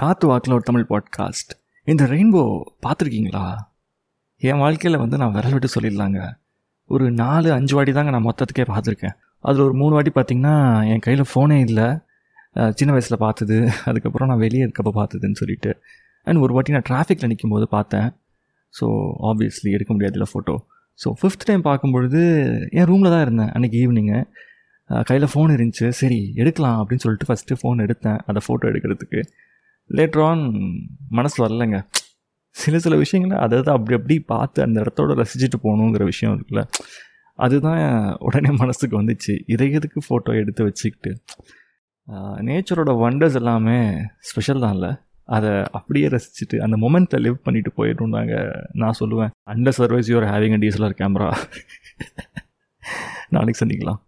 காத்து வாக்கில் ஒரு தமிழ் பாட்காஸ்ட் இந்த ரெயின்போ பார்த்துருக்கீங்களா? என் வாழ்க்கையில் வந்து நான் விரல் விட்டு சொல்லிடலாங்க. ஒரு நாலு அஞ்சு வாட்டி தாங்க நான் மொத்தத்துக்கே பார்த்துருக்கேன். அதில் ஒரு மூணு வாட்டி பார்த்தீங்கன்னா என் கையில் ஃபோனே இல்லை. சின்ன வயசில் பார்த்தது. அதுக்கப்புறம் நான் வெளியே இருக்கப்போ பார்த்ததுன்னு சொல்லிட்டு. அண்ட் ஒரு வாட்டி நான் டிராஃபிக்கில் நிற்கும் போது பார்த்தேன். ஸோ ஆப்வியஸ்லி எடுக்க முடியாதுல ஃபோட்டோ ஸோ ஃபிஃப்த் டைம் பார்க்கும்பொழுது என் ரூமில் தான் இருந்தேன் அன்றைக்கி ஈவினிங்கு கையில் ஃபோன் இருந்துச்சு. சரி எடுக்கலாம் அப்படின்னு சொல்லிட்டு ஃபஸ்ட்டு ஃபோன் எடுத்தேன். அதை ஃபோட்டோ எடுக்கிறதுக்கு. லேட்டர் ஆன் மனசு வரலைங்க. சில சில விஷயங்களை அதை தான் அப்படி அப்படி பார்த்து அந்த இடத்தோட ரசிச்சுட்டு போகணுங்கிற விஷயம் இருக்குல்ல. அதுதான் உடனே மனசுக்கு வந்துச்சு. இதை எதுக்கு ஃபோட்டோ எடுத்து வச்சுக்கிட்டு? நேச்சரோட வண்டர்ஸ் எல்லாமே ஸ்பெஷல் தான் இல்லை. அதை அப்படியே ரசிச்சுட்டு அந்த மொமெண்ட்டை லிவ் பண்ணிட்டு போயிடும் நாங்கள் நான் சொல்லுவேன். Under service you're having a D S L R camera நாளைக்கு சந்திக்கலாம்.